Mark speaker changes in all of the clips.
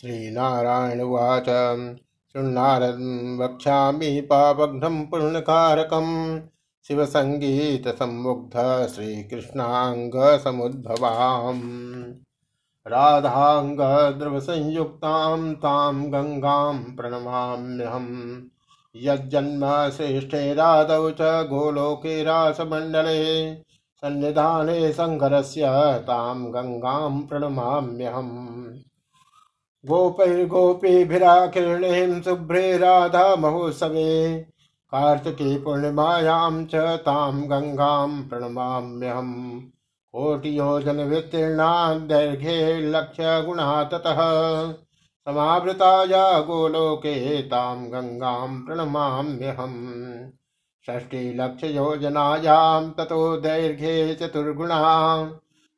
Speaker 1: श्रीनारायण उवाच। शृण्णारद वक्ष्यामि पापघ्नं पूर्णकारकम् शिवसङ्गीतसम्मुग्ध श्रीकृष्णाङ्गसमुद्भवाम्। राधाङ्गद्रवसंयुक्तां तां गङ्गां प्रणमाम्यहम् यज्जन्म श्रेष्ठे राधौ च गोलोके रासमण्डले। सन्निधाने सङ्करस्य तां गङ्गां प्रणमाम्यहम्। गोपैर्गोपीभिराकिरणीं शुभ्रे राधा महोत्सवे कार्तिके पूर्णिमायां च तां गङ्गां प्रणमाम्यहम्। कोटियोजनविस्तीर्णा लक्ष्यगुणा ततः समावृताया गोलोके तां गङ्गां प्रणमाम्यहम्। षष्टिलक्षयोजनायां ततो दैर्घ्ये चतुर्गुणा।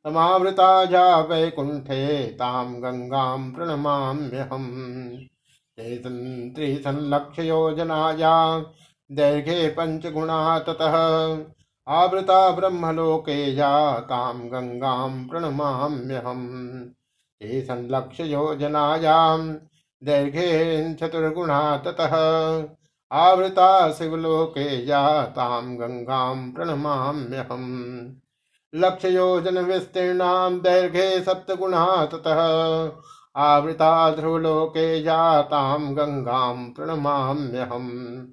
Speaker 1: समावृताया वैकुण्ठे तां गङ्गां प्रणमाम्यहम्। त्रिसंलक्षयोजनाया दैर्घ्ये पञ्चगुणा ततः। आवृता ब्रह्मलोके या तां गङ्गां प्रणमाम्यहम्। ते संलक्ष्ययोजनायां दैर्घ्ये चतुर्गुणा ततः। आवृता शिवलोके या तां गङ्गां प्रणमाम्यहम्। लक्षयोजन विस्तीर्णां दैर्घ्ये सप्तगुणा ततः आवृता ध्रुवलोके जातां गङ्गां प्रणमाम्यहम्।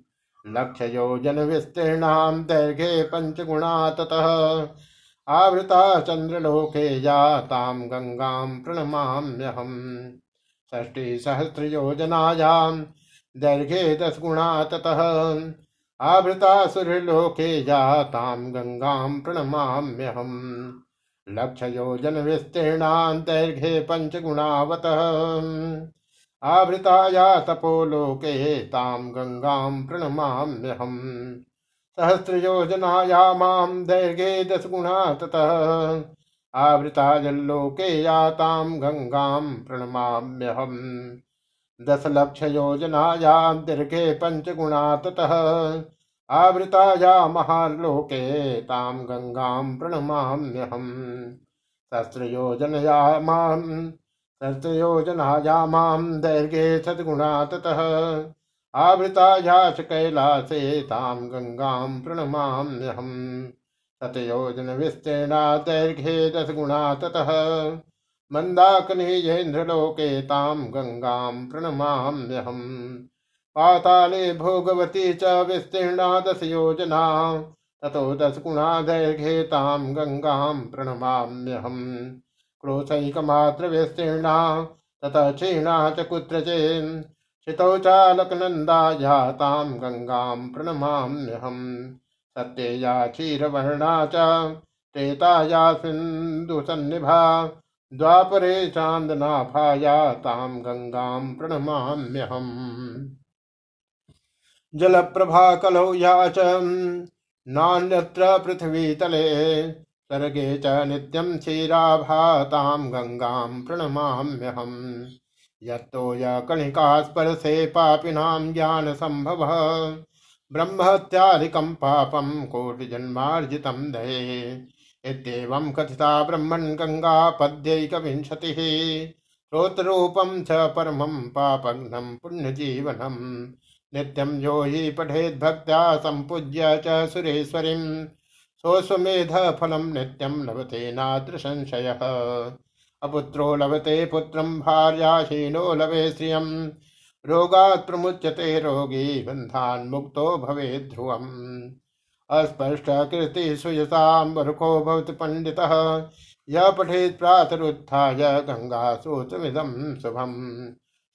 Speaker 1: लक्षयोजन विस्तीर्णां दैर्घ्ये पञ्चगुणा ततः आवृता चन्द्रलोके जातां गङ्गां प्रणमाम्यहम्। षष्टिसहस्रयोजनायां दैर्घ्ये दशगुणा ततः आवृता सुरलोके जातां गङ्गां प्रणमाम्यहम्। लक्षयोजन विस्तीर्णां दैर्घ्ये पञ्चगुणावतः। आवृताया तपोलोके तां गङ्गां प्रणमाम्यहम्। सहस्रयोजनाया माँ दैर्घ्ये दशगुणा ततः आवृता जल्लोके या तां गङ्गां प्रणमाम्यहम्। दशलक्षयोजनायां दीर्घे पञ्चगुणा ततः आवृताया महालोके, तां गङ्गां प्रणमाम्यहम्। सहस्रयोजनया माँ सहस्रयोजनाया माँ दैर्घ्ये सद्गुणा ततः आवृताया च कैलासे, तां गङ्गां प्रणमाम्यहम्। शतयोजनविस्तीर्णा दैर्घ्ये दशगुणा ततः मन्दाकनीयेन्द्रलोके तां गङ्गां प्रणमाम्यहम्। पाताले भोगवती च विस्तीर्णा दशयोजना ततो दशगुणा दैर्घ्ये तां गङ्गां प्रणमाम्यहम्। क्रोशैकमात्रविस्तीर्णा ततः क्षीणा च कुत्रचिन्। शितौ चालकनन्दाया तां गङ्गां प्रणमाम्यहम्। सत्यया क्षीरवर्णा च, त्रेताया सिन्धुसन्निभा। द्वापरे चान्दनाभाया तां गङ्गां प्रणमाम्यहम्। जलप्रभा कलौ या च नान्यत्र पृथ्वीतले सर्गे च नित्यं क्षीराभा तां गङ्गां प्रणमाम्यहम्। यत्तोयकणिकास्पर्शे पापिनां ज्ञानसम्भवः। ब्रह्मत्यादिकं पापं कोटिजन्मार्जितं दये। इत्येवं कथिता ब्रह्मन् गङ्गा पद्यैकविंशतिः श्रोतरूपं च परमं पापघ्नं पुण्यजीवनम्। नित्यं यो हि पठेद्भक्त्या सम्पूज्य च सुरेश्वरीं। सोऽस्वमेधफलं नित्यं लभते नात्र संशयः अपुत्रो लभते पुत्रं भार्याहीनो लभे श्रियं रोगात् प्रमुच्यते रोगी बन्धान्मुक्तो भवेत् ध्रुवम्। अस्पष्ट कीर्ति सुयसाम्बरुको भवति पंडितः य पठेत् प्रातरुत्थाय गङ्गा सूत्रमिदं शुभम्।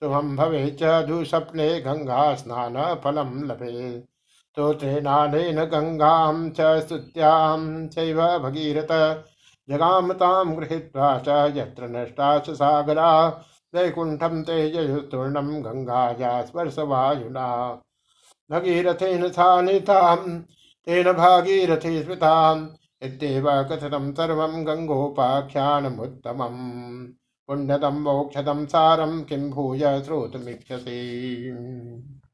Speaker 1: शुभं भवे च दुःस्वप्ने गङ्गा स्नान फलं लभे। स्तोत्रेणानेन गङ्गां च स्तुत्यां चैव भगीरथ। जगाम तां गृहीत्वा च यत्र नष्टा च सागरा। वैकुण्ठं ते ययुस्तूर्णं स्पर्शवायुना। भगीरथेन सानिताम् तेन भागीरथी स्मृताम् इत्येव कथितं सर्वं गङ्गोपाख्यानमुत्तमम्। पुण्यदं मोक्षदं सारम किं भूय श्रोतुमिच्छसि।